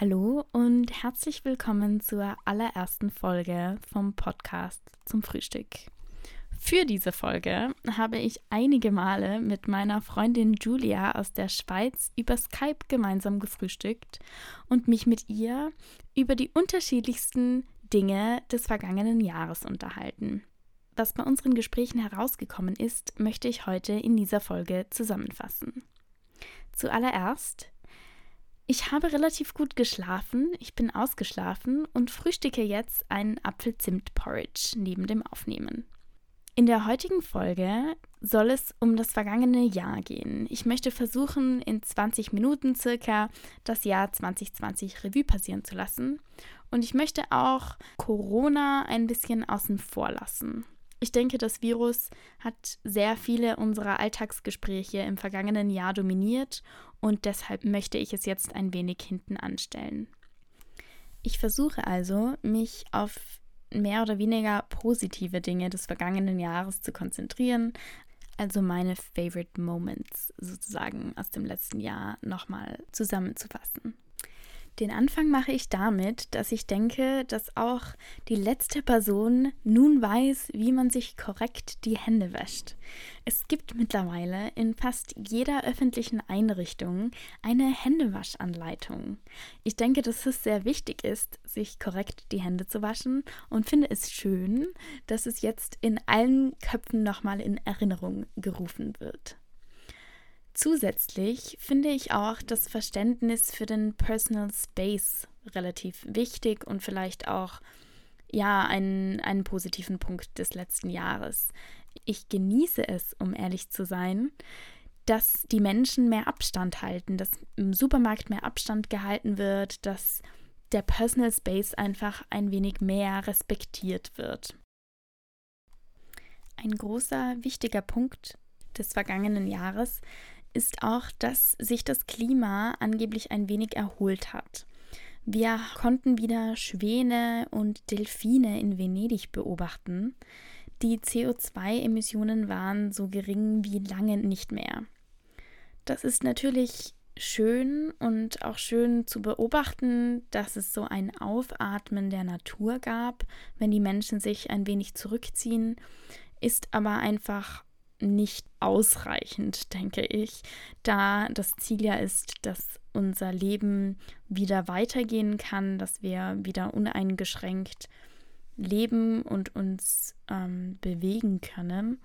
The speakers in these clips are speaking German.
Hallo und herzlich willkommen zur allerersten Folge vom Podcast zum Frühstück. Für diese Folge habe ich einige Male mit meiner Freundin Julia aus der Schweiz über Skype gemeinsam gefrühstückt und mich mit ihr über die unterschiedlichsten Dinge des vergangenen Jahres unterhalten. Was bei unseren Gesprächen herausgekommen ist, möchte ich heute in dieser Folge zusammenfassen. Zuallererst ich habe relativ gut geschlafen, ich bin ausgeschlafen und frühstücke jetzt einen Apfel-Zimt-Porridge neben dem Aufnehmen. In der heutigen Folge soll es um das vergangene Jahr gehen. Ich möchte versuchen, in 20 Minuten circa das Jahr 2020 Revue passieren zu lassen. Und ich möchte auch Corona ein bisschen außen vor lassen. Ich denke, das Virus hat sehr viele unserer Alltagsgespräche im vergangenen Jahr dominiert und deshalb möchte ich es jetzt ein wenig hinten anstellen. Ich versuche also, mich auf mehr oder weniger positive Dinge des vergangenen Jahres zu konzentrieren, also meine Favorite Moments sozusagen aus dem letzten Jahr nochmal zusammenzufassen. Den Anfang mache ich damit, dass ich denke, dass auch die letzte Person nun weiß, wie man sich korrekt die Hände wäscht. Es gibt mittlerweile in fast jeder öffentlichen Einrichtung eine Händewaschanleitung. Ich denke, dass es sehr wichtig ist, sich korrekt die Hände zu waschen und finde es schön, dass es jetzt in allen Köpfen nochmal in Erinnerung gerufen wird. Zusätzlich finde ich auch das Verständnis für den Personal Space relativ wichtig und vielleicht auch ja einen, einen positiven Punkt des letzten Jahres. Ich genieße es, um ehrlich zu sein, dass die Menschen mehr Abstand halten, dass im Supermarkt mehr Abstand gehalten wird, dass der Personal Space einfach ein wenig mehr respektiert wird. Ein großer, wichtiger Punkt des vergangenen Jahres ist auch, dass sich das Klima angeblich ein wenig erholt hat. Wir konnten wieder Schwäne und Delfine in Venedig beobachten. Die CO2-Emissionen waren so gering wie lange nicht mehr. Das ist natürlich schön und auch schön zu beobachten, dass es so ein Aufatmen der Natur gab, wenn die Menschen sich ein wenig zurückziehen, ist aber einfach nicht ausreichend, denke ich, da das Ziel ja ist, dass unser Leben wieder weitergehen kann, dass wir wieder uneingeschränkt leben und uns ähm, bewegen können.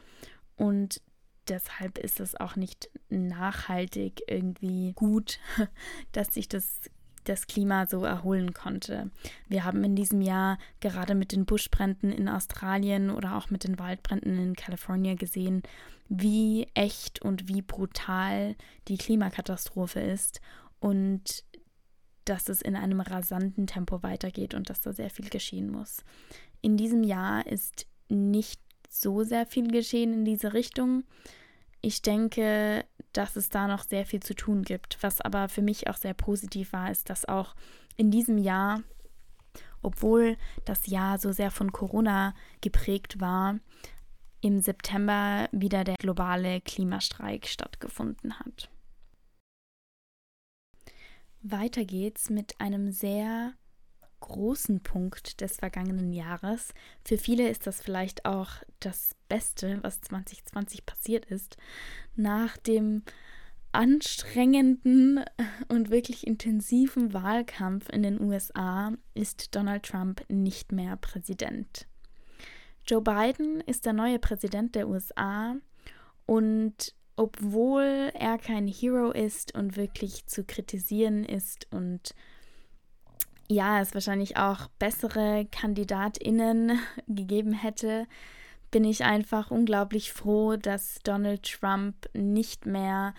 Und deshalb ist es auch nicht nachhaltig irgendwie gut, dass sich das das Klima so erholen konnte. Wir haben in diesem Jahr gerade mit den Buschbränden in Australien oder auch mit den Waldbränden in Kalifornien gesehen, wie echt und wie brutal die Klimakatastrophe ist und dass es in einem rasanten Tempo weitergeht und dass da sehr viel geschehen muss. In diesem Jahr ist nicht so sehr viel geschehen in diese Richtung. Ich denke, dass es da noch sehr viel zu tun gibt. Was aber für mich auch sehr positiv war, ist, dass auch in diesem Jahr, obwohl das Jahr so sehr von Corona geprägt war, im September wieder der globale Klimastreik stattgefunden hat. Weiter geht's mit einem sehr großen Punkt des vergangenen Jahres. Für viele ist das vielleicht auch das Beste, was 2020 passiert ist. Nach dem anstrengenden und wirklich intensiven Wahlkampf in den USA ist Donald Trump nicht mehr Präsident. Joe Biden ist der neue Präsident der USA und obwohl er kein Hero ist und wirklich zu kritisieren ist und ja, es wahrscheinlich auch bessere KandidatInnen gegeben hätte, bin ich einfach unglaublich froh, dass Donald Trump nicht mehr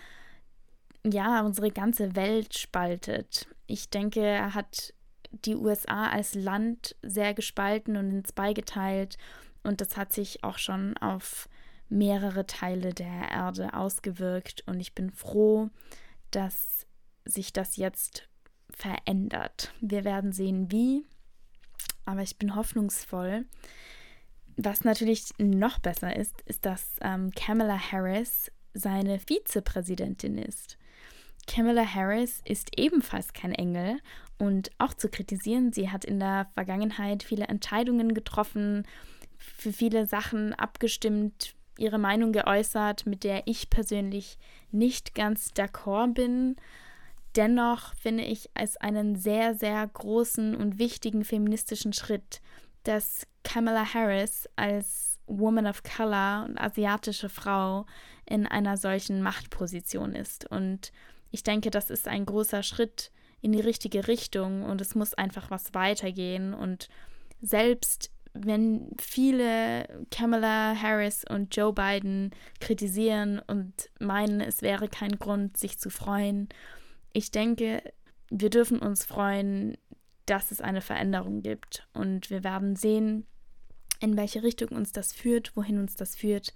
ja, unsere ganze Welt spaltet. Ich denke, er hat die USA als Land sehr gespalten und ins Beigeteilt und das hat sich auch schon auf mehrere Teile der Erde ausgewirkt und ich bin froh, dass sich das jetzt verändert. Wir werden sehen, wie, aber ich bin hoffnungsvoll. Was natürlich noch besser ist, ist, dass ähm, Kamala Harris seine Vizepräsidentin ist. Kamala Harris ist ebenfalls kein Engel und auch zu kritisieren. Sie hat in der Vergangenheit viele Entscheidungen getroffen, für viele Sachen abgestimmt, ihre Meinung geäußert, mit der ich persönlich nicht ganz d'accord bin. Dennoch finde ich es einen sehr, sehr großen und wichtigen feministischen Schritt, dass Kamala Harris als Woman of Color und asiatische Frau in einer solchen Machtposition ist. Und ich denke, das ist ein großer Schritt in die richtige Richtung und es muss einfach was weitergehen. Und selbst wenn viele Kamala Harris und Joe Biden kritisieren und meinen, es wäre kein Grund, sich zu freuen, ich denke, wir dürfen uns freuen, dass es eine Veränderung gibt. Und wir werden sehen, in welche Richtung uns das führt, wohin uns das führt.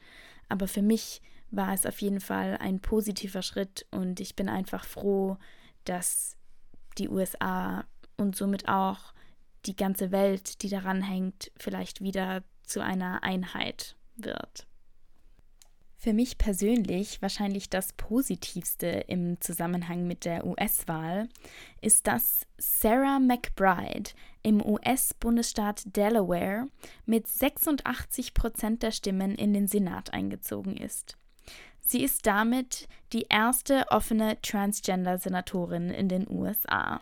Aber für mich war es auf jeden Fall ein positiver Schritt und ich bin einfach froh, dass die USA und somit auch die ganze Welt, die daran hängt, vielleicht wieder zu einer Einheit wird. Für mich persönlich wahrscheinlich das Positivste im Zusammenhang mit der US-Wahl ist, dass Sarah McBride im US-Bundesstaat Delaware mit 86 Prozent der Stimmen in den Senat eingezogen ist. Sie ist damit die erste offene Transgender-Senatorin in den USA.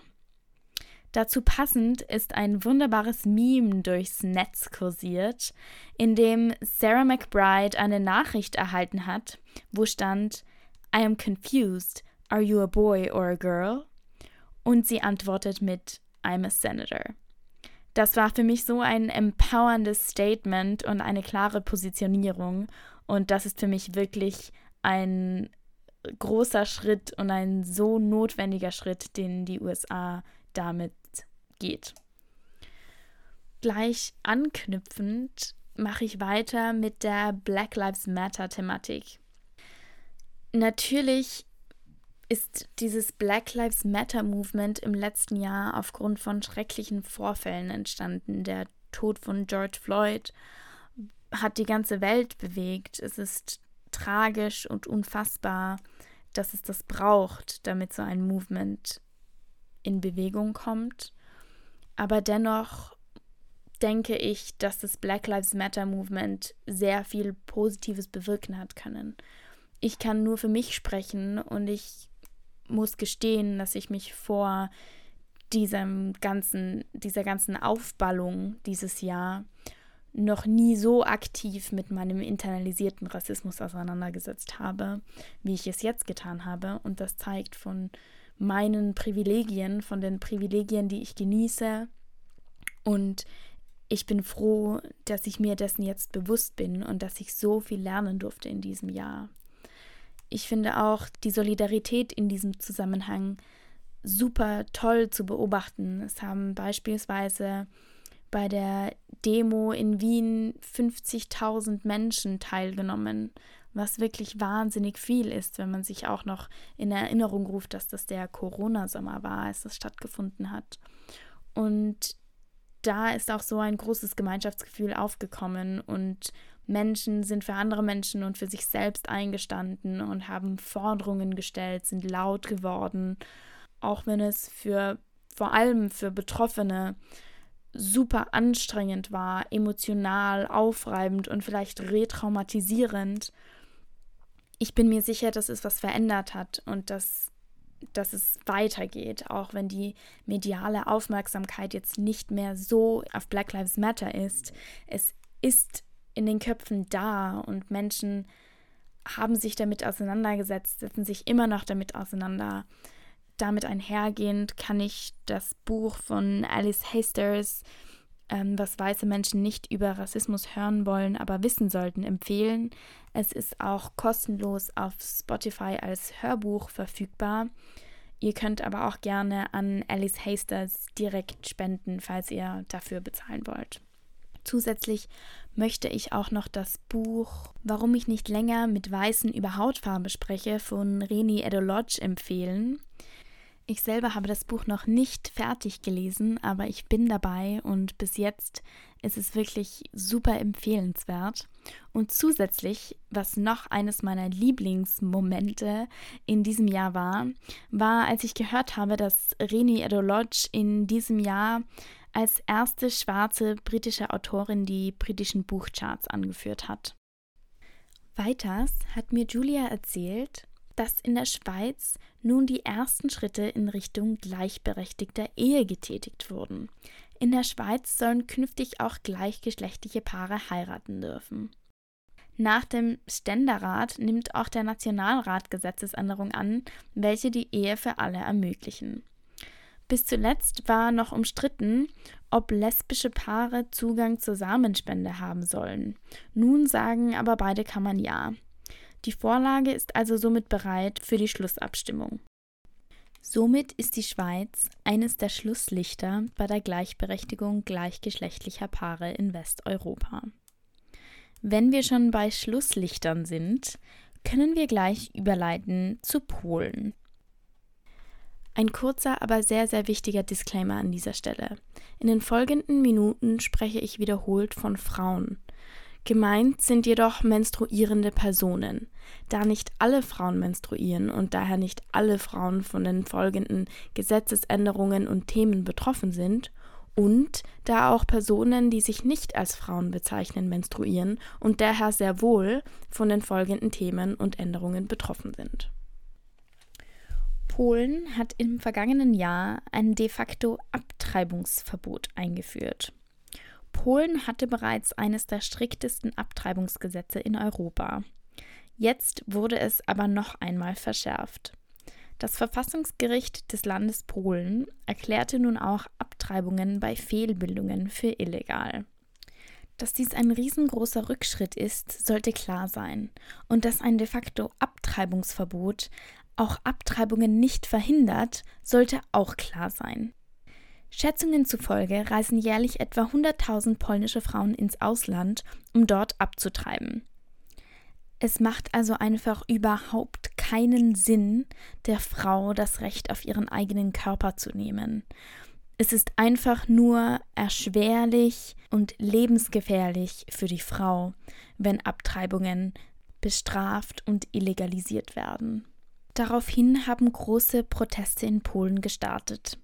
Dazu passend ist ein wunderbares Meme durchs Netz kursiert, in dem Sarah McBride eine Nachricht erhalten hat, wo stand I am confused, are you a boy or a girl? Und sie antwortet mit I'm a senator. Das war für mich so ein empowerndes Statement und eine klare Positionierung und das ist für mich wirklich ein großer Schritt und ein so notwendiger Schritt, den die USA damit geht. Gleich anknüpfend mache ich weiter mit der Black Lives Matter-Thematik. Natürlich ist dieses Black Lives Matter Movement im letzten Jahr aufgrund von schrecklichen Vorfällen entstanden. Der Tod von George Floyd hat die ganze Welt bewegt. Es ist tragisch und unfassbar, dass es das braucht, damit so ein Movement in Bewegung kommt. Aber dennoch denke ich, dass das Black Lives Matter Movement sehr viel Positives bewirken hat können. Ich kann nur für mich sprechen und ich muss gestehen, dass ich mich vor diesem ganzen, dieser ganzen Aufballung dieses Jahr noch nie so aktiv mit meinem internalisierten Rassismus auseinandergesetzt habe, wie ich es jetzt getan habe. Und das zeigt von meinen Privilegien, von den Privilegien, die ich genieße. Und ich bin froh, dass ich mir dessen jetzt bewusst bin und dass ich so viel lernen durfte in diesem Jahr. Ich finde auch die Solidarität in diesem Zusammenhang super toll zu beobachten. Es haben beispielsweise bei der Demo in Wien 50.000 Menschen teilgenommen was wirklich wahnsinnig viel ist, wenn man sich auch noch in Erinnerung ruft, dass das der Corona-Sommer war, als das stattgefunden hat. Und da ist auch so ein großes Gemeinschaftsgefühl aufgekommen und Menschen sind für andere Menschen und für sich selbst eingestanden und haben Forderungen gestellt, sind laut geworden, auch wenn es für vor allem für Betroffene super anstrengend war, emotional aufreibend und vielleicht retraumatisierend ich bin mir sicher, dass es was verändert hat und dass, dass es weitergeht, auch wenn die mediale Aufmerksamkeit jetzt nicht mehr so auf Black Lives Matter ist. Es ist in den Köpfen da und Menschen haben sich damit auseinandergesetzt, setzen sich immer noch damit auseinander. Damit einhergehend kann ich das Buch von Alice Hasters ähm, was weiße Menschen nicht über Rassismus hören wollen, aber wissen sollten, empfehlen. Es ist auch kostenlos auf Spotify als Hörbuch verfügbar. Ihr könnt aber auch gerne an Alice Hasters direkt spenden, falls ihr dafür bezahlen wollt. Zusätzlich möchte ich auch noch das Buch Warum ich nicht länger mit Weißen über Hautfarbe spreche von Reni Edolodge empfehlen. Ich selber habe das Buch noch nicht fertig gelesen, aber ich bin dabei und bis jetzt ist es wirklich super empfehlenswert. Und zusätzlich, was noch eines meiner Lieblingsmomente in diesem Jahr war, war, als ich gehört habe, dass Reni Edolodge in diesem Jahr als erste schwarze britische Autorin die britischen Buchcharts angeführt hat. Weiters hat mir Julia erzählt, dass in der Schweiz nun die ersten Schritte in Richtung gleichberechtigter Ehe getätigt wurden. In der Schweiz sollen künftig auch gleichgeschlechtliche Paare heiraten dürfen. Nach dem Ständerrat nimmt auch der Nationalrat Gesetzesänderungen an, welche die Ehe für alle ermöglichen. Bis zuletzt war noch umstritten, ob lesbische Paare Zugang zur Samenspende haben sollen. Nun sagen aber beide Kammern ja. Die Vorlage ist also somit bereit für die Schlussabstimmung. Somit ist die Schweiz eines der Schlusslichter bei der Gleichberechtigung gleichgeschlechtlicher Paare in Westeuropa. Wenn wir schon bei Schlusslichtern sind, können wir gleich überleiten zu Polen. Ein kurzer, aber sehr, sehr wichtiger Disclaimer an dieser Stelle. In den folgenden Minuten spreche ich wiederholt von Frauen. Gemeint sind jedoch menstruierende Personen. Da nicht alle Frauen menstruieren und daher nicht alle Frauen von den folgenden Gesetzesänderungen und Themen betroffen sind, und da auch Personen, die sich nicht als Frauen bezeichnen, menstruieren und daher sehr wohl von den folgenden Themen und Änderungen betroffen sind. Polen hat im vergangenen Jahr ein de facto Abtreibungsverbot eingeführt. Polen hatte bereits eines der striktesten Abtreibungsgesetze in Europa. Jetzt wurde es aber noch einmal verschärft. Das Verfassungsgericht des Landes Polen erklärte nun auch Abtreibungen bei Fehlbildungen für illegal. Dass dies ein riesengroßer Rückschritt ist, sollte klar sein, und dass ein de facto Abtreibungsverbot auch Abtreibungen nicht verhindert, sollte auch klar sein. Schätzungen zufolge reisen jährlich etwa 100.000 polnische Frauen ins Ausland, um dort abzutreiben. Es macht also einfach überhaupt keinen Sinn, der Frau das Recht auf ihren eigenen Körper zu nehmen. Es ist einfach nur erschwerlich und lebensgefährlich für die Frau, wenn Abtreibungen bestraft und illegalisiert werden. Daraufhin haben große Proteste in Polen gestartet.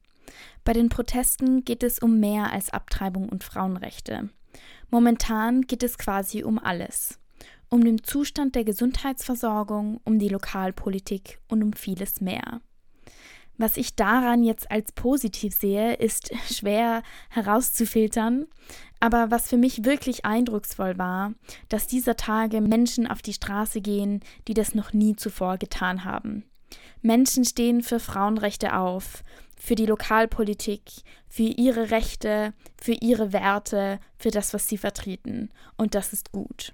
Bei den Protesten geht es um mehr als Abtreibung und Frauenrechte. Momentan geht es quasi um alles. Um den Zustand der Gesundheitsversorgung, um die Lokalpolitik und um vieles mehr. Was ich daran jetzt als positiv sehe, ist schwer herauszufiltern, aber was für mich wirklich eindrucksvoll war, dass dieser Tage Menschen auf die Straße gehen, die das noch nie zuvor getan haben. Menschen stehen für Frauenrechte auf, für die Lokalpolitik, für ihre Rechte, für ihre Werte, für das, was sie vertreten. Und das ist gut.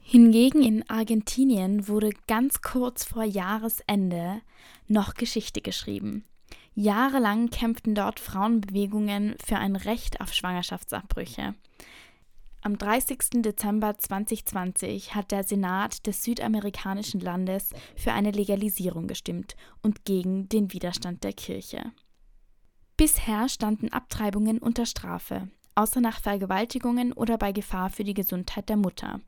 Hingegen in Argentinien wurde ganz kurz vor Jahresende noch Geschichte geschrieben. Jahrelang kämpften dort Frauenbewegungen für ein Recht auf Schwangerschaftsabbrüche. Am 30. Dezember 2020 hat der Senat des südamerikanischen Landes für eine Legalisierung gestimmt und gegen den Widerstand der Kirche. Bisher standen Abtreibungen unter Strafe, außer nach Vergewaltigungen oder bei Gefahr für die Gesundheit der Mutter.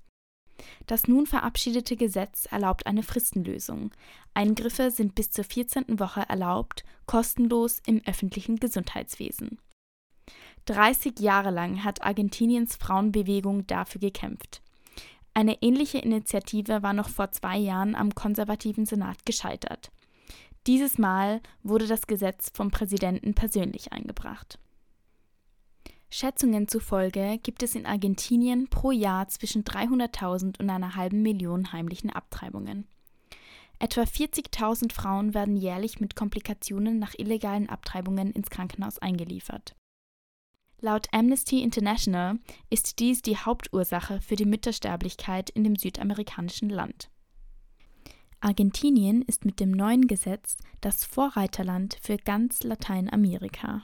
Das nun verabschiedete Gesetz erlaubt eine Fristenlösung. Eingriffe sind bis zur 14. Woche erlaubt, kostenlos im öffentlichen Gesundheitswesen. 30 Jahre lang hat Argentiniens Frauenbewegung dafür gekämpft. Eine ähnliche Initiative war noch vor zwei Jahren am konservativen Senat gescheitert. Dieses Mal wurde das Gesetz vom Präsidenten persönlich eingebracht. Schätzungen zufolge gibt es in Argentinien pro Jahr zwischen 300.000 und einer halben Million heimlichen Abtreibungen. Etwa 40.000 Frauen werden jährlich mit Komplikationen nach illegalen Abtreibungen ins Krankenhaus eingeliefert. Laut Amnesty International ist dies die Hauptursache für die Müttersterblichkeit in dem südamerikanischen Land. Argentinien ist mit dem neuen Gesetz das Vorreiterland für ganz Lateinamerika.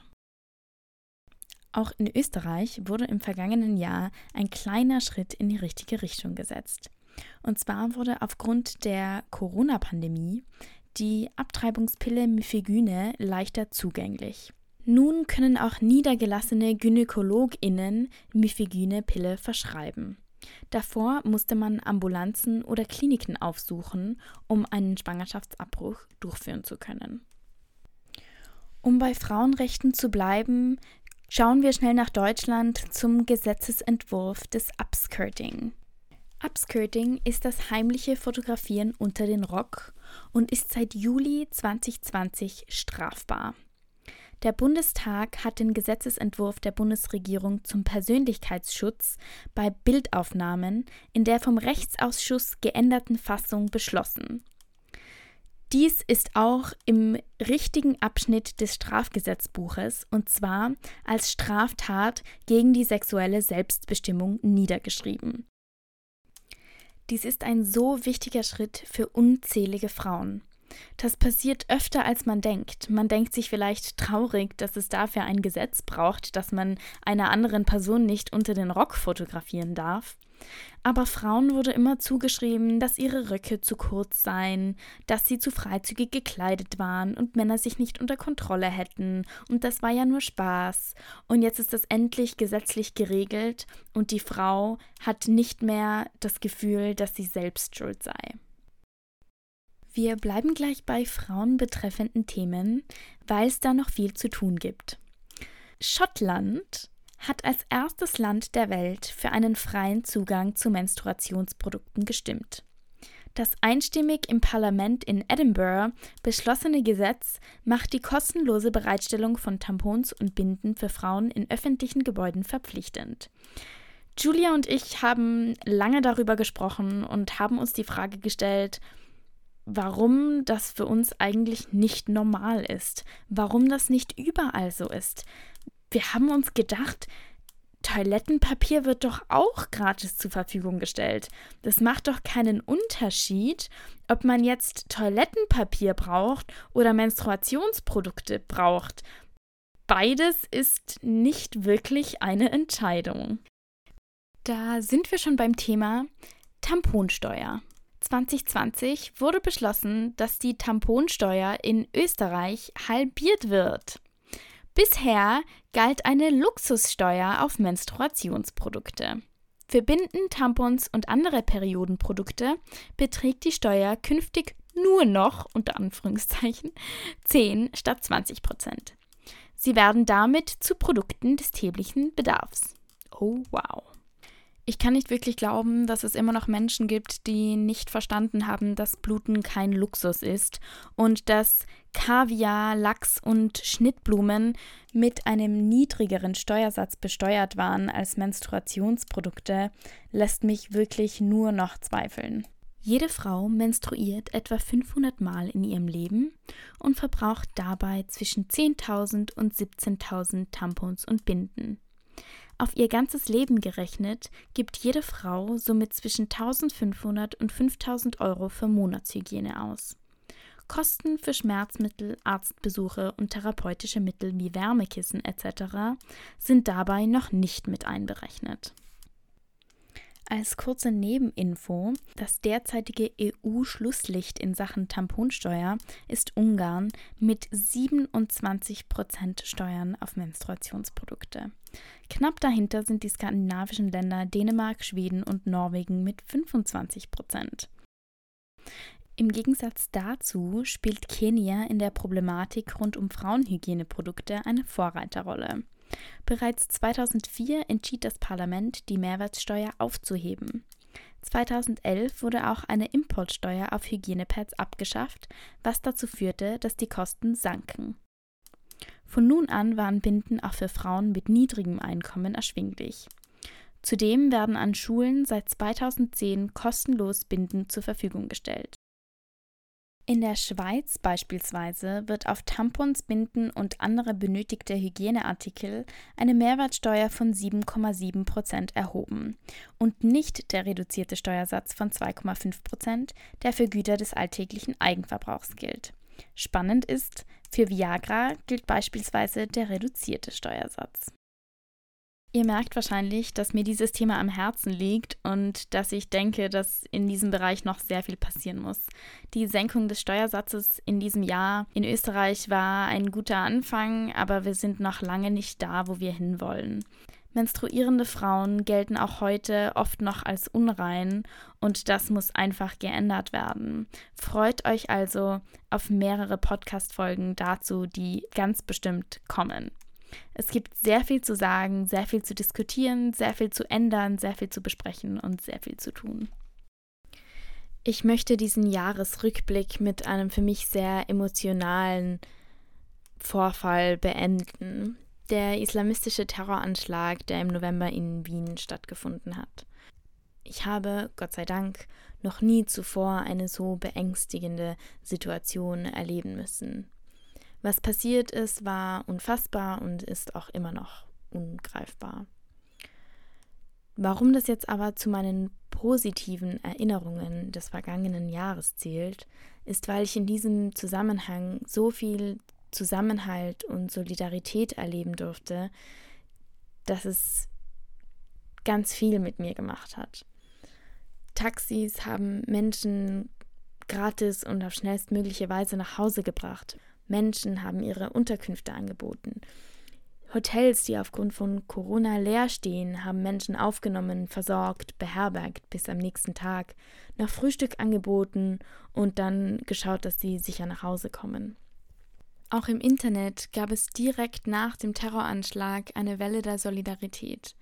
Auch in Österreich wurde im vergangenen Jahr ein kleiner Schritt in die richtige Richtung gesetzt. Und zwar wurde aufgrund der Corona-Pandemie die Abtreibungspille Mifegyne leichter zugänglich. Nun können auch niedergelassene GynäkologInnen Mifegyne-Pille verschreiben. Davor musste man Ambulanzen oder Kliniken aufsuchen, um einen Schwangerschaftsabbruch durchführen zu können. Um bei Frauenrechten zu bleiben, schauen wir schnell nach Deutschland zum Gesetzesentwurf des Upskirting. Upskirting ist das heimliche Fotografieren unter den Rock und ist seit Juli 2020 strafbar. Der Bundestag hat den Gesetzesentwurf der Bundesregierung zum Persönlichkeitsschutz bei Bildaufnahmen in der vom Rechtsausschuss geänderten Fassung beschlossen. Dies ist auch im richtigen Abschnitt des Strafgesetzbuches und zwar als Straftat gegen die sexuelle Selbstbestimmung niedergeschrieben. Dies ist ein so wichtiger Schritt für unzählige Frauen. Das passiert öfter, als man denkt. Man denkt sich vielleicht traurig, dass es dafür ein Gesetz braucht, dass man einer anderen Person nicht unter den Rock fotografieren darf. Aber Frauen wurde immer zugeschrieben, dass ihre Röcke zu kurz seien, dass sie zu freizügig gekleidet waren und Männer sich nicht unter Kontrolle hätten. Und das war ja nur Spaß. Und jetzt ist das endlich gesetzlich geregelt und die Frau hat nicht mehr das Gefühl, dass sie selbst schuld sei. Wir bleiben gleich bei Frauen betreffenden Themen, weil es da noch viel zu tun gibt. Schottland hat als erstes Land der Welt für einen freien Zugang zu Menstruationsprodukten gestimmt. Das einstimmig im Parlament in Edinburgh beschlossene Gesetz macht die kostenlose Bereitstellung von Tampons und Binden für Frauen in öffentlichen Gebäuden verpflichtend. Julia und ich haben lange darüber gesprochen und haben uns die Frage gestellt, warum das für uns eigentlich nicht normal ist, warum das nicht überall so ist. Wir haben uns gedacht, Toilettenpapier wird doch auch gratis zur Verfügung gestellt. Das macht doch keinen Unterschied, ob man jetzt Toilettenpapier braucht oder Menstruationsprodukte braucht. Beides ist nicht wirklich eine Entscheidung. Da sind wir schon beim Thema Tamponsteuer. 2020 wurde beschlossen, dass die Tamponsteuer in Österreich halbiert wird. Bisher galt eine Luxussteuer auf Menstruationsprodukte. Für Binden, Tampons und andere Periodenprodukte beträgt die Steuer künftig nur noch, unter Anführungszeichen, 10 statt 20 Prozent. Sie werden damit zu Produkten des täglichen Bedarfs. Oh wow. Ich kann nicht wirklich glauben, dass es immer noch Menschen gibt, die nicht verstanden haben, dass Bluten kein Luxus ist und dass Kaviar, Lachs und Schnittblumen mit einem niedrigeren Steuersatz besteuert waren als Menstruationsprodukte, lässt mich wirklich nur noch zweifeln. Jede Frau menstruiert etwa 500 Mal in ihrem Leben und verbraucht dabei zwischen 10.000 und 17.000 Tampons und Binden. Auf ihr ganzes Leben gerechnet gibt jede Frau somit zwischen 1500 und 5000 Euro für Monatshygiene aus. Kosten für Schmerzmittel, Arztbesuche und therapeutische Mittel wie Wärmekissen etc. sind dabei noch nicht mit einberechnet. Als kurze Nebeninfo, das derzeitige EU-Schlusslicht in Sachen Tamponsteuer ist Ungarn mit 27% Steuern auf Menstruationsprodukte. Knapp dahinter sind die skandinavischen Länder Dänemark, Schweden und Norwegen mit 25% Im Gegensatz dazu spielt Kenia in der Problematik rund um Frauenhygieneprodukte eine Vorreiterrolle. Bereits 2004 entschied das Parlament, die Mehrwertsteuer aufzuheben. 2011 wurde auch eine Importsteuer auf Hygienepads abgeschafft, was dazu führte, dass die Kosten sanken. Von nun an waren Binden auch für Frauen mit niedrigem Einkommen erschwinglich. Zudem werden an Schulen seit 2010 kostenlos Binden zur Verfügung gestellt. In der Schweiz beispielsweise wird auf Tampons, Binden und andere benötigte Hygieneartikel eine Mehrwertsteuer von 7,7 Prozent erhoben und nicht der reduzierte Steuersatz von 2,5 Prozent, der für Güter des alltäglichen Eigenverbrauchs gilt. Spannend ist, für Viagra gilt beispielsweise der reduzierte Steuersatz. Ihr merkt wahrscheinlich, dass mir dieses Thema am Herzen liegt und dass ich denke, dass in diesem Bereich noch sehr viel passieren muss. Die Senkung des Steuersatzes in diesem Jahr in Österreich war ein guter Anfang, aber wir sind noch lange nicht da, wo wir hinwollen. Menstruierende Frauen gelten auch heute oft noch als unrein und das muss einfach geändert werden. Freut euch also auf mehrere Podcast-Folgen dazu, die ganz bestimmt kommen. Es gibt sehr viel zu sagen, sehr viel zu diskutieren, sehr viel zu ändern, sehr viel zu besprechen und sehr viel zu tun. Ich möchte diesen Jahresrückblick mit einem für mich sehr emotionalen Vorfall beenden. Der islamistische Terroranschlag, der im November in Wien stattgefunden hat. Ich habe, Gott sei Dank, noch nie zuvor eine so beängstigende Situation erleben müssen. Was passiert ist, war unfassbar und ist auch immer noch ungreifbar. Warum das jetzt aber zu meinen positiven Erinnerungen des vergangenen Jahres zählt, ist, weil ich in diesem Zusammenhang so viel Zusammenhalt und Solidarität erleben durfte, dass es ganz viel mit mir gemacht hat. Taxis haben Menschen gratis und auf schnellstmögliche Weise nach Hause gebracht. Menschen haben ihre Unterkünfte angeboten. Hotels, die aufgrund von Corona leer stehen, haben Menschen aufgenommen, versorgt, beherbergt bis am nächsten Tag, nach Frühstück angeboten und dann geschaut, dass sie sicher nach Hause kommen. Auch im Internet gab es direkt nach dem Terroranschlag eine Welle der Solidarität.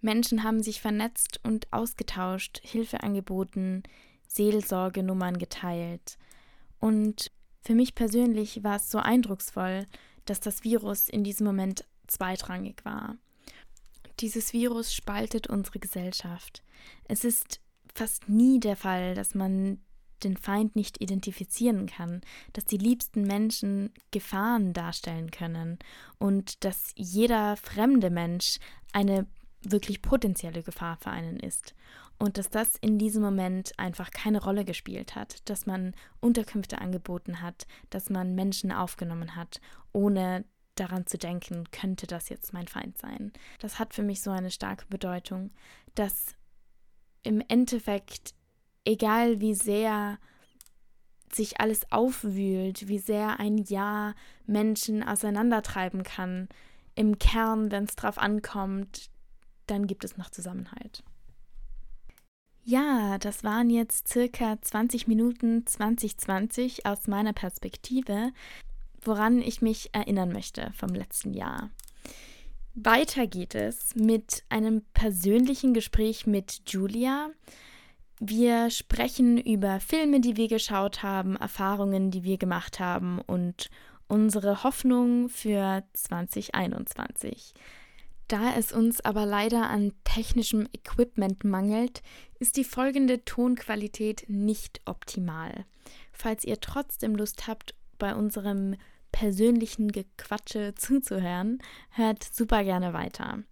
Menschen haben sich vernetzt und ausgetauscht, Hilfe angeboten, Seelsorgenummern geteilt. Und für mich persönlich war es so eindrucksvoll, dass das Virus in diesem Moment zweitrangig war. Dieses Virus spaltet unsere Gesellschaft. Es ist fast nie der Fall, dass man den Feind nicht identifizieren kann, dass die liebsten Menschen Gefahren darstellen können und dass jeder fremde Mensch eine wirklich potenzielle Gefahr für einen ist. Und dass das in diesem Moment einfach keine Rolle gespielt hat, dass man Unterkünfte angeboten hat, dass man Menschen aufgenommen hat, ohne daran zu denken, könnte das jetzt mein Feind sein. Das hat für mich so eine starke Bedeutung, dass im Endeffekt, egal wie sehr sich alles aufwühlt, wie sehr ein Ja Menschen auseinandertreiben kann, im Kern, wenn es drauf ankommt, dann gibt es noch Zusammenhalt. Ja, das waren jetzt circa 20 Minuten 2020 aus meiner Perspektive, woran ich mich erinnern möchte vom letzten Jahr. Weiter geht es mit einem persönlichen Gespräch mit Julia. Wir sprechen über Filme, die wir geschaut haben, Erfahrungen, die wir gemacht haben und unsere Hoffnung für 2021. Da es uns aber leider an technischem Equipment mangelt, ist die folgende Tonqualität nicht optimal. Falls ihr trotzdem Lust habt, bei unserem persönlichen Gequatsche zuzuhören, hört super gerne weiter.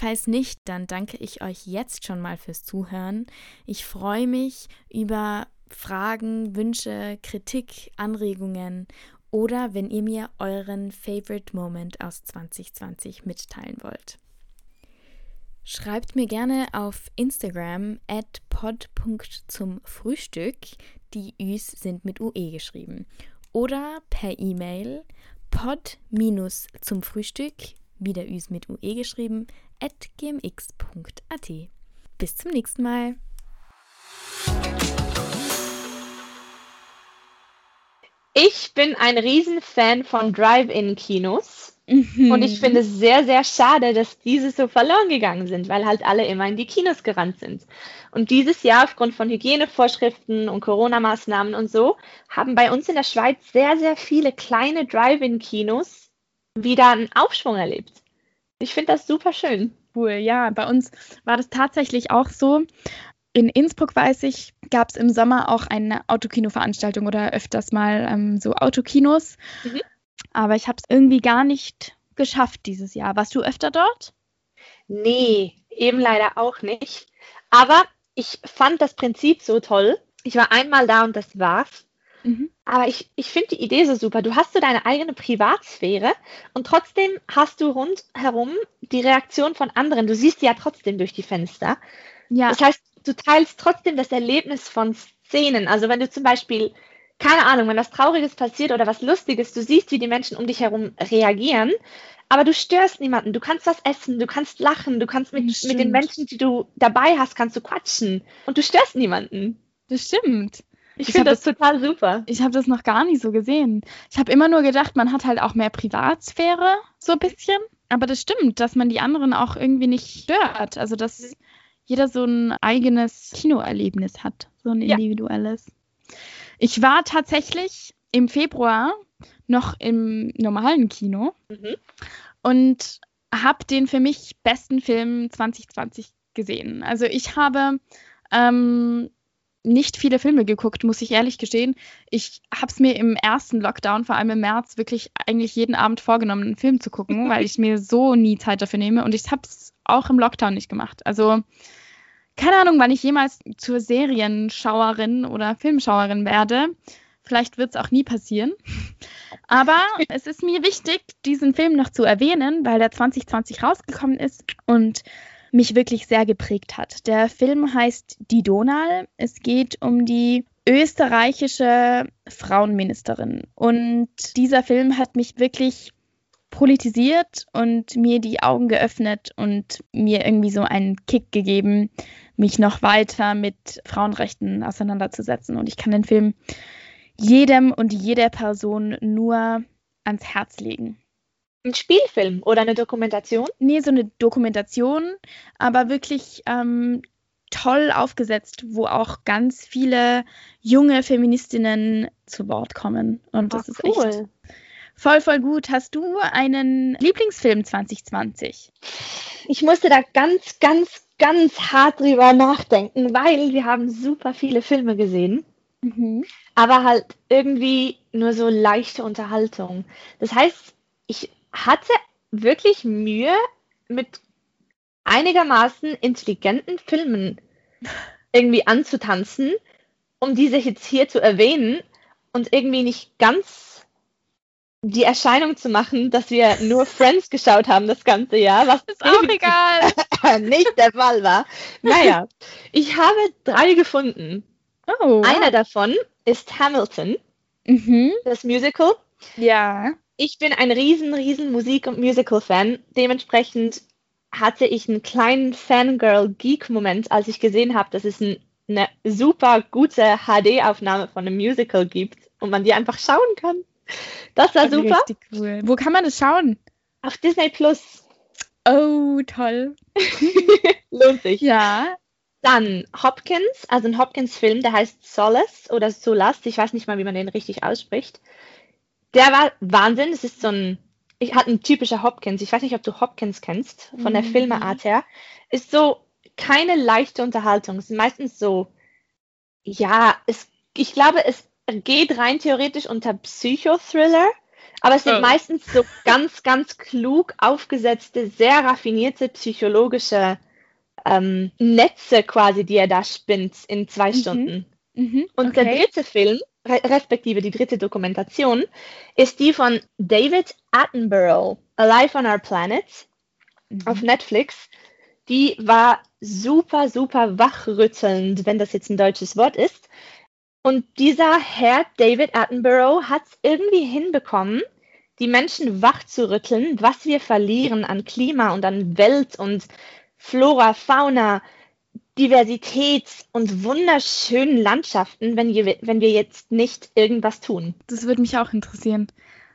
Falls nicht, dann danke ich euch jetzt schon mal fürs Zuhören. Ich freue mich über Fragen, Wünsche, Kritik, Anregungen oder wenn ihr mir euren Favorite Moment aus 2020 mitteilen wollt. Schreibt mir gerne auf Instagram at pod.zumfrühstück. Die Üs sind mit UE geschrieben. Oder per E-Mail pod-zum Frühstück, wieder Üs mit UE geschrieben, gmx.at. Bis zum nächsten Mal. Ich bin ein Riesenfan von Drive-In-Kinos. Mhm. Und ich finde es sehr, sehr schade, dass diese so verloren gegangen sind, weil halt alle immer in die Kinos gerannt sind. Und dieses Jahr, aufgrund von Hygienevorschriften und Corona-Maßnahmen und so, haben bei uns in der Schweiz sehr, sehr viele kleine Drive-In-Kinos wieder einen Aufschwung erlebt. Ich finde das super schön. Cool, ja, bei uns war das tatsächlich auch so. In Innsbruck weiß ich, gab es im Sommer auch eine Autokino-Veranstaltung oder öfters mal ähm, so Autokinos. Mhm. Aber ich habe es irgendwie gar nicht geschafft dieses Jahr. Warst du öfter dort? Nee, eben leider auch nicht. Aber ich fand das Prinzip so toll. Ich war einmal da und das war's. Mhm. Aber ich, ich finde die Idee so super. Du hast so deine eigene Privatsphäre und trotzdem hast du rundherum die Reaktion von anderen. Du siehst die ja trotzdem durch die Fenster. Ja. Das heißt, du teilst trotzdem das Erlebnis von Szenen. Also wenn du zum Beispiel, keine Ahnung, wenn was Trauriges passiert oder was Lustiges, du siehst, wie die Menschen um dich herum reagieren, aber du störst niemanden. Du kannst was essen, du kannst lachen, du kannst mit, mit den Menschen, die du dabei hast, kannst du quatschen und du störst niemanden. Das stimmt. Ich, ich finde das, das, total super. Ich habe das noch gar nicht so gesehen. Ich habe immer nur gedacht, man hat halt auch mehr Privatsphäre, so ein bisschen. Aber das stimmt, dass man die anderen auch irgendwie nicht stört. Also, dass jeder so ein eigenes Kinoerlebnis hat, so ein individuelles. Ja. Ich war tatsächlich im Februar noch im normalen Kino mhm. und habe den für mich besten Film 2020 gesehen. Also ich habe ähm, nicht viele Filme geguckt, muss ich ehrlich gestehen. Ich habe es mir im ersten Lockdown, vor allem im März, wirklich eigentlich jeden Abend vorgenommen, einen Film zu gucken, weil ich mir so nie Zeit dafür nehme. Und ich habe es auch im Lockdown nicht gemacht. Also keine Ahnung, wann ich jemals zur Serienschauerin oder Filmschauerin werde. Vielleicht wird es auch nie passieren. Aber es ist mir wichtig, diesen Film noch zu erwähnen, weil der 2020 rausgekommen ist und mich wirklich sehr geprägt hat. Der Film heißt Die Donal. Es geht um die österreichische Frauenministerin. Und dieser Film hat mich wirklich politisiert und mir die Augen geöffnet und mir irgendwie so einen Kick gegeben, mich noch weiter mit Frauenrechten auseinanderzusetzen. Und ich kann den Film jedem und jeder Person nur ans Herz legen. Ein Spielfilm oder eine Dokumentation? Nee, so eine Dokumentation, aber wirklich ähm, toll aufgesetzt, wo auch ganz viele junge Feministinnen zu Wort kommen. Und das oh, ist cool. echt voll, voll gut. Hast du einen Lieblingsfilm 2020? Ich musste da ganz, ganz, ganz hart drüber nachdenken, weil wir haben super viele Filme gesehen. Mhm. Aber halt irgendwie nur so leichte Unterhaltung. Das heißt, ich hatte wirklich Mühe mit einigermaßen intelligenten Filmen irgendwie anzutanzen, um diese jetzt hier zu erwähnen und irgendwie nicht ganz die Erscheinung zu machen, dass wir nur Friends geschaut haben das ganze Jahr, was ist auch egal. nicht der Fall war. Naja, ich habe drei gefunden. Oh, wow. Einer davon ist Hamilton, mhm. das Musical. Ja. Ich bin ein riesen, riesen Musik- und Musical-Fan. Dementsprechend hatte ich einen kleinen Fangirl-Geek-Moment, als ich gesehen habe, dass es ein, eine super gute HD-Aufnahme von einem Musical gibt und man die einfach schauen kann. Das war super. Richtig cool. Wo kann man das schauen? Auf Disney Plus. Oh, toll. Lohnt sich. Ja. Dann Hopkins, also ein Hopkins-Film, der heißt Solace oder Solas, ich weiß nicht mal, wie man den richtig ausspricht. Der war Wahnsinn, es ist so ein, ich hatte ein typischer Hopkins, ich weiß nicht, ob du Hopkins kennst, von der mhm. Filmeart her, ist so keine leichte Unterhaltung, es ist meistens so, ja, es, ich glaube, es geht rein theoretisch unter Psychothriller, aber es sind oh. meistens so ganz, ganz klug aufgesetzte, sehr raffinierte psychologische ähm, Netze quasi, die er da spinnt in zwei mhm. Stunden. Mhm. Und okay. der dritte Film, respektive die dritte Dokumentation, ist die von David Attenborough, Alive on Our Planet, mhm. auf Netflix. Die war super, super wachrüttelnd, wenn das jetzt ein deutsches Wort ist. Und dieser Herr David Attenborough hat es irgendwie hinbekommen, die Menschen wach zu rütteln, was wir verlieren an Klima und an Welt und Flora, Fauna, Diversität und wunderschönen Landschaften, wenn, je, wenn wir jetzt nicht irgendwas tun. Das würde mich auch interessieren,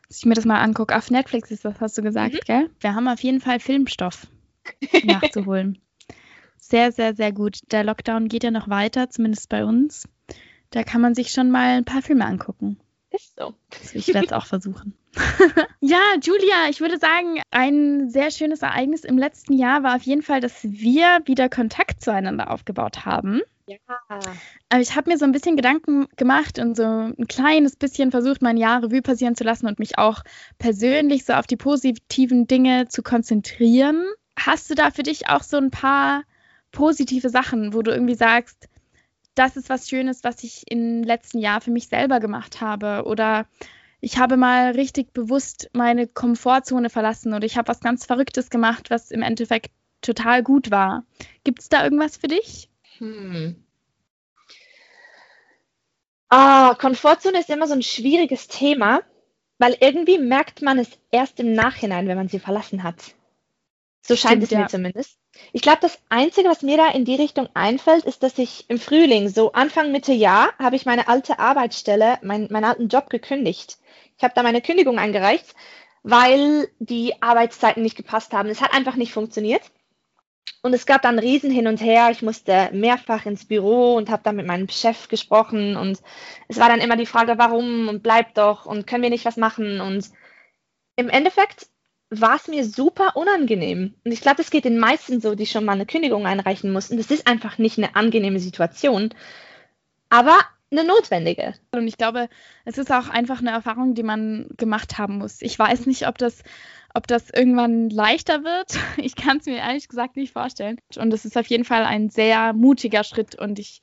dass ich mir das mal angucke. Auf Netflix ist das, hast du gesagt, mhm. gell? Wir haben auf jeden Fall Filmstoff nachzuholen. Sehr, sehr, sehr gut. Der Lockdown geht ja noch weiter, zumindest bei uns. Da kann man sich schon mal ein paar Filme angucken. Ist so. Ich werde es auch versuchen. ja, Julia, ich würde sagen, ein sehr schönes Ereignis im letzten Jahr war auf jeden Fall, dass wir wieder Kontakt zueinander aufgebaut haben. Ja. Aber ich habe mir so ein bisschen Gedanken gemacht und so ein kleines bisschen versucht, mein Jahr Revue passieren zu lassen und mich auch persönlich so auf die positiven Dinge zu konzentrieren. Hast du da für dich auch so ein paar positive Sachen, wo du irgendwie sagst, das ist was Schönes, was ich im letzten Jahr für mich selber gemacht habe. Oder ich habe mal richtig bewusst meine Komfortzone verlassen oder ich habe was ganz Verrücktes gemacht, was im Endeffekt total gut war. Gibt es da irgendwas für dich? Hm. Ah, Komfortzone ist immer so ein schwieriges Thema, weil irgendwie merkt man es erst im Nachhinein, wenn man sie verlassen hat. So scheint Stimmt, es mir ja. zumindest. Ich glaube, das Einzige, was mir da in die Richtung einfällt, ist, dass ich im Frühling, so Anfang Mitte Jahr, habe ich meine alte Arbeitsstelle, mein, meinen alten Job gekündigt. Ich habe da meine Kündigung eingereicht, weil die Arbeitszeiten nicht gepasst haben. Es hat einfach nicht funktioniert. Und es gab dann Riesen hin und her. Ich musste mehrfach ins Büro und habe dann mit meinem Chef gesprochen. Und es war dann immer die Frage, warum und bleib doch und können wir nicht was machen. Und im Endeffekt war es mir super unangenehm. Und ich glaube, das geht den meisten so, die schon mal eine Kündigung einreichen mussten. Das ist einfach nicht eine angenehme Situation, aber eine notwendige. Und ich glaube, es ist auch einfach eine Erfahrung, die man gemacht haben muss. Ich weiß nicht, ob das, ob das irgendwann leichter wird. Ich kann es mir ehrlich gesagt nicht vorstellen. Und es ist auf jeden Fall ein sehr mutiger Schritt und ich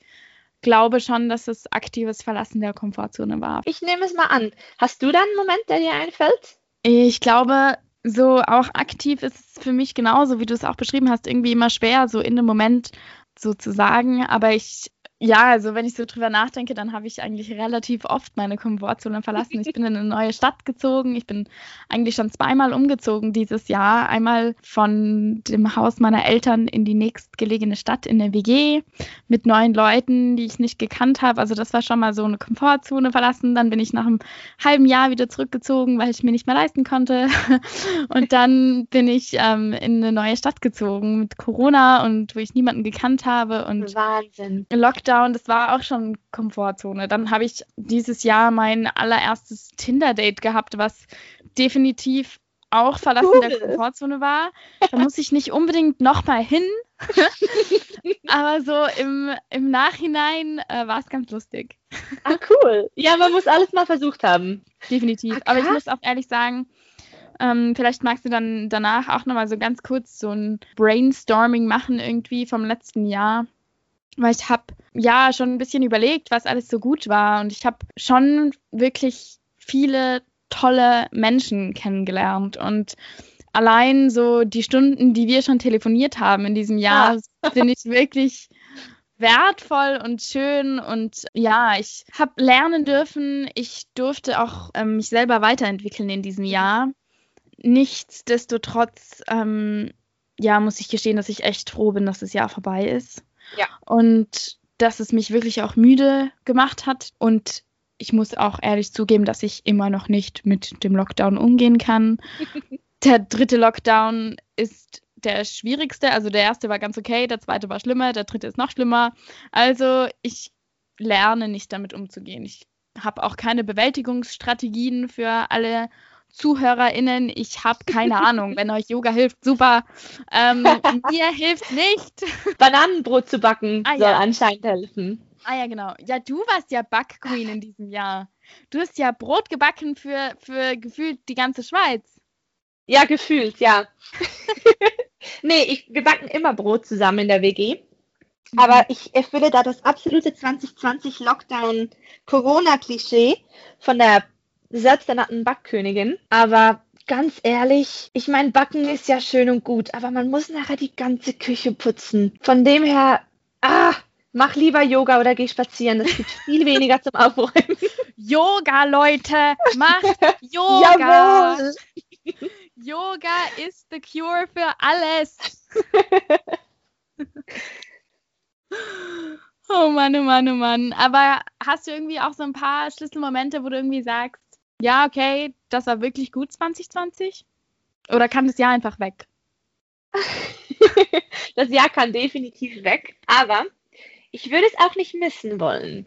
glaube schon, dass es aktives Verlassen der Komfortzone war. Ich nehme es mal an. Hast du da einen Moment, der dir einfällt? Ich glaube, so auch aktiv ist es für mich genauso, wie du es auch beschrieben hast, irgendwie immer schwer, so in dem Moment so zu sagen. Aber ich ja, also wenn ich so drüber nachdenke, dann habe ich eigentlich relativ oft meine Komfortzone verlassen. Ich bin in eine neue Stadt gezogen. Ich bin eigentlich schon zweimal umgezogen dieses Jahr. Einmal von dem Haus meiner Eltern in die nächstgelegene Stadt in der WG mit neuen Leuten, die ich nicht gekannt habe. Also das war schon mal so eine Komfortzone verlassen. Dann bin ich nach einem halben Jahr wieder zurückgezogen, weil ich mir nicht mehr leisten konnte. Und dann bin ich ähm, in eine neue Stadt gezogen mit Corona und wo ich niemanden gekannt habe und Wahnsinn. Lockdown Lockdown, das war auch schon Komfortzone. Dann habe ich dieses Jahr mein allererstes Tinder-Date gehabt, was definitiv auch Verlassen cool. der Komfortzone war. Da muss ich nicht unbedingt nochmal hin. Aber so im, im Nachhinein äh, war es ganz lustig. Ah, cool. Ja, man muss alles mal versucht haben. Definitiv. Ah, Aber ich muss auch ehrlich sagen, ähm, vielleicht magst du dann danach auch nochmal so ganz kurz so ein Brainstorming machen irgendwie vom letzten Jahr weil ich habe ja schon ein bisschen überlegt, was alles so gut war und ich habe schon wirklich viele tolle Menschen kennengelernt und allein so die Stunden, die wir schon telefoniert haben in diesem Jahr, ja. finde ich wirklich wertvoll und schön und ja, ich habe lernen dürfen, ich durfte auch ähm, mich selber weiterentwickeln in diesem Jahr. Nichtsdestotrotz, ähm, ja, muss ich gestehen, dass ich echt froh bin, dass das Jahr vorbei ist. Ja. Und dass es mich wirklich auch müde gemacht hat. Und ich muss auch ehrlich zugeben, dass ich immer noch nicht mit dem Lockdown umgehen kann. der dritte Lockdown ist der schwierigste. Also der erste war ganz okay, der zweite war schlimmer, der dritte ist noch schlimmer. Also ich lerne nicht damit umzugehen. Ich habe auch keine Bewältigungsstrategien für alle ZuhörerInnen, ich habe keine Ahnung. Wenn euch Yoga hilft, super. Ähm, mir hilft nicht. Bananenbrot zu backen ah, soll ja. anscheinend helfen. Ah ja, genau. Ja, du warst ja Backqueen in diesem Jahr. Du hast ja Brot gebacken für, für gefühlt die ganze Schweiz. Ja, gefühlt, ja. nee, ich, wir backen immer Brot zusammen in der WG. Aber mhm. ich erfülle da das absolute 2020 Lockdown-Corona-Klischee von der selbsternannten Backkönigin. Aber ganz ehrlich, ich meine, Backen ist ja schön und gut, aber man muss nachher die ganze Küche putzen. Von dem her, ah, mach lieber Yoga oder geh spazieren. Es gibt viel weniger zum Aufräumen. Yoga, Leute, macht Yoga. Jawohl. Yoga ist the cure für alles. oh Mann, oh Mann, oh Mann. Aber hast du irgendwie auch so ein paar Schlüsselmomente, wo du irgendwie sagst, ja, okay, das war wirklich gut 2020? Oder kann das Jahr einfach weg? das Jahr kann definitiv weg, aber ich würde es auch nicht missen wollen.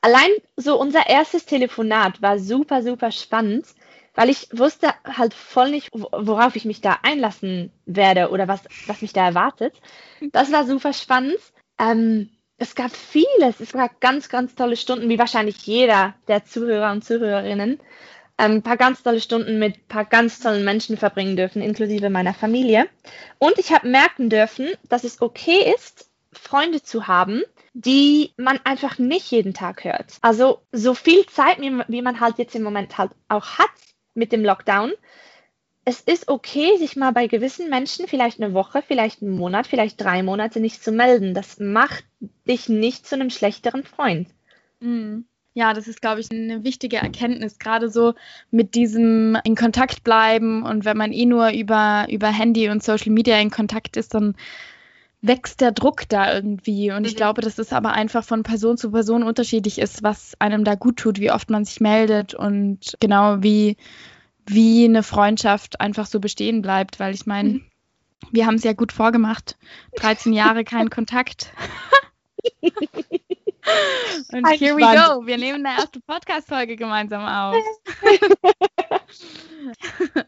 Allein so unser erstes Telefonat war super, super spannend, weil ich wusste halt voll nicht, worauf ich mich da einlassen werde oder was, was mich da erwartet. Das war super spannend. Ähm, es gab vieles, es gab ganz, ganz tolle Stunden, wie wahrscheinlich jeder der Zuhörer und Zuhörerinnen ein ähm, paar ganz tolle Stunden mit ein paar ganz tollen Menschen verbringen dürfen, inklusive meiner Familie. Und ich habe merken dürfen, dass es okay ist, Freunde zu haben, die man einfach nicht jeden Tag hört. Also so viel Zeit, wie man halt jetzt im Moment halt auch hat mit dem Lockdown, es ist okay, sich mal bei gewissen Menschen vielleicht eine Woche, vielleicht einen Monat, vielleicht drei Monate nicht zu melden. Das macht dich nicht zu einem schlechteren Freund. Mhm. Ja, das ist, glaube ich, eine wichtige Erkenntnis, gerade so mit diesem in Kontakt bleiben und wenn man eh nur über, über Handy und Social Media in Kontakt ist, dann wächst der Druck da irgendwie. Und mhm. ich glaube, dass es aber einfach von Person zu Person unterschiedlich ist, was einem da gut tut, wie oft man sich meldet und genau wie, wie eine Freundschaft einfach so bestehen bleibt, weil ich meine, mhm. wir haben es ja gut vorgemacht. 13 Jahre kein Kontakt. Und Ein here we go. Wir nehmen eine erste Podcast-Folge gemeinsam auf.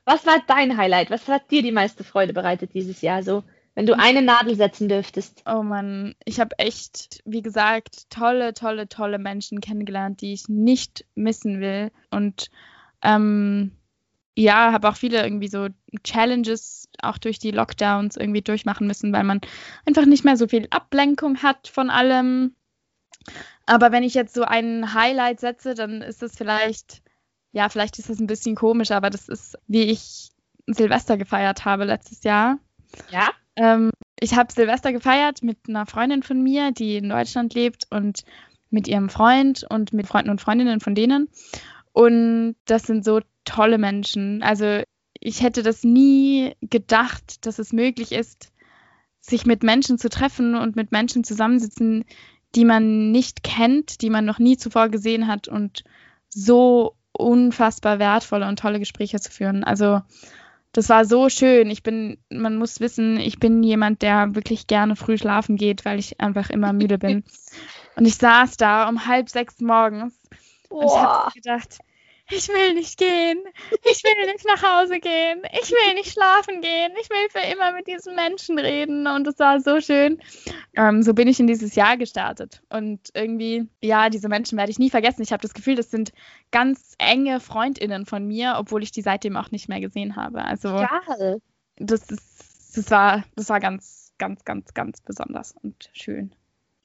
Was war dein Highlight? Was hat dir die meiste Freude bereitet dieses Jahr so? Wenn du eine Nadel setzen dürftest. Oh Mann, ich habe echt, wie gesagt, tolle, tolle, tolle Menschen kennengelernt, die ich nicht missen will. Und ähm, ja, habe auch viele irgendwie so Challenges auch durch die Lockdowns irgendwie durchmachen müssen, weil man einfach nicht mehr so viel Ablenkung hat von allem. Aber wenn ich jetzt so ein Highlight setze, dann ist das vielleicht, ja, vielleicht ist das ein bisschen komisch, aber das ist, wie ich Silvester gefeiert habe letztes Jahr. Ja. Ähm, ich habe Silvester gefeiert mit einer Freundin von mir, die in Deutschland lebt und mit ihrem Freund und mit Freunden und Freundinnen von denen. Und das sind so tolle Menschen. Also ich hätte das nie gedacht, dass es möglich ist, sich mit Menschen zu treffen und mit Menschen zusammensitzen, die man nicht kennt, die man noch nie zuvor gesehen hat und so unfassbar wertvolle und tolle Gespräche zu führen. Also das war so schön. Ich bin, man muss wissen, ich bin jemand, der wirklich gerne früh schlafen geht, weil ich einfach immer müde bin. Und ich saß da um halb sechs morgens. Und ich habe gedacht, ich will nicht gehen, ich will nicht nach Hause gehen, ich will nicht schlafen gehen, ich will für immer mit diesen Menschen reden und es war so schön. Ähm, so bin ich in dieses Jahr gestartet und irgendwie, ja, diese Menschen werde ich nie vergessen. Ich habe das Gefühl, das sind ganz enge Freundinnen von mir, obwohl ich die seitdem auch nicht mehr gesehen habe. Also das ist, das war, das war ganz, ganz, ganz, ganz besonders und schön.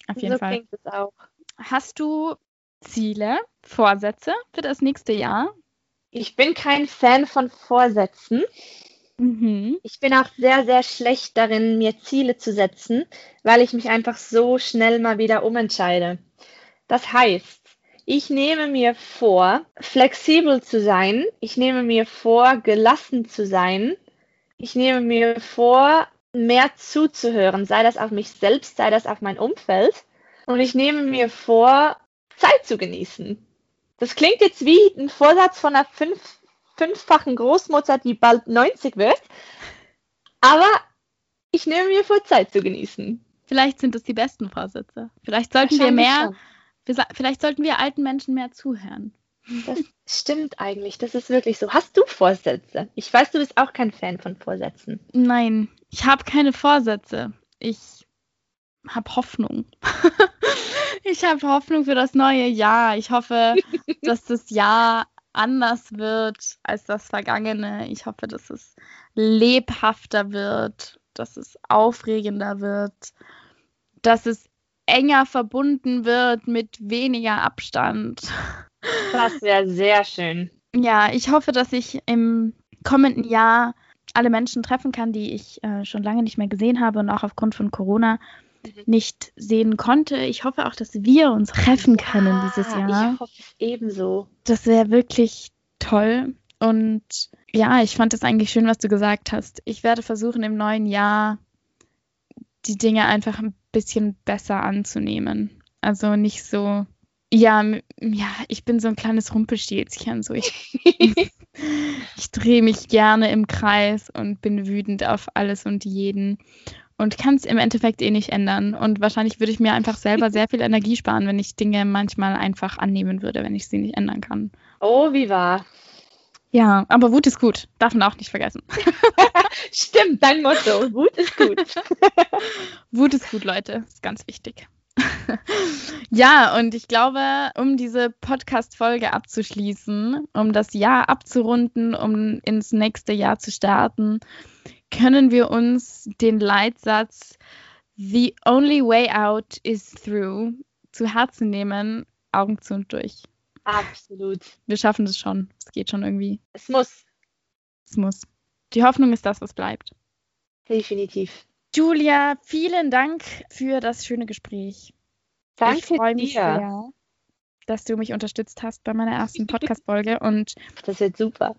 Auf jeden so Fall. Klingt es auch. Hast du Ziele, Vorsätze für das nächste Jahr? Ich bin kein Fan von Vorsätzen. Mhm. Ich bin auch sehr, sehr schlecht darin, mir Ziele zu setzen, weil ich mich einfach so schnell mal wieder umentscheide. Das heißt, ich nehme mir vor, flexibel zu sein. Ich nehme mir vor, gelassen zu sein. Ich nehme mir vor, mehr zuzuhören, sei das auf mich selbst, sei das auf mein Umfeld. Und ich nehme mir vor, Zeit zu genießen. Das klingt jetzt wie ein Vorsatz von einer fünf, fünffachen Großmutter, die bald 90 wird. Aber ich nehme mir vor, Zeit zu genießen. Vielleicht sind es die besten Vorsätze. Vielleicht sollten wir mehr, wir, vielleicht sollten wir alten Menschen mehr zuhören. Das stimmt eigentlich. Das ist wirklich so. Hast du Vorsätze? Ich weiß, du bist auch kein Fan von Vorsätzen. Nein, ich habe keine Vorsätze. Ich habe Hoffnung. ich habe Hoffnung für das neue Jahr. Ich hoffe, dass das Jahr anders wird als das vergangene. Ich hoffe, dass es lebhafter wird, dass es aufregender wird, dass es enger verbunden wird mit weniger Abstand. Das wäre sehr schön. Ja, ich hoffe, dass ich im kommenden Jahr alle Menschen treffen kann, die ich äh, schon lange nicht mehr gesehen habe und auch aufgrund von Corona. Nicht sehen konnte. Ich hoffe auch, dass wir uns treffen können ja, dieses Jahr. Ich hoffe es ebenso. Das wäre wirklich toll. Und ja, ich fand es eigentlich schön, was du gesagt hast. Ich werde versuchen, im neuen Jahr die Dinge einfach ein bisschen besser anzunehmen. Also nicht so, ja, ja, ich bin so ein kleines Rumpelstilzchen. So ich, ich drehe mich gerne im Kreis und bin wütend auf alles und jeden und kann es im Endeffekt eh nicht ändern. Und wahrscheinlich würde ich mir einfach selber sehr viel Energie sparen, wenn ich Dinge manchmal einfach annehmen würde, wenn ich sie nicht ändern kann. Oh, wie wahr. Ja, aber Wut ist gut. Darf man auch nicht vergessen. Stimmt, dein Motto. Wut ist gut. Wut ist gut, Leute. Ist ganz wichtig. ja, und ich glaube, um diese Podcast-Folge abzuschließen, um das Jahr abzurunden, um ins nächste Jahr zu starten, können wir uns den Leitsatz The only way out is through. Zu Herzen nehmen, Augen zu und durch. Absolut. Wir schaffen das schon. Es geht schon irgendwie. Es muss. Es muss. Die Hoffnung ist das, was bleibt. Definitiv. Julia, vielen Dank für das schöne Gespräch. Danke ich freue mich dir. sehr, dass du mich unterstützt hast bei meiner ersten Podcast-Folge und Das wird super.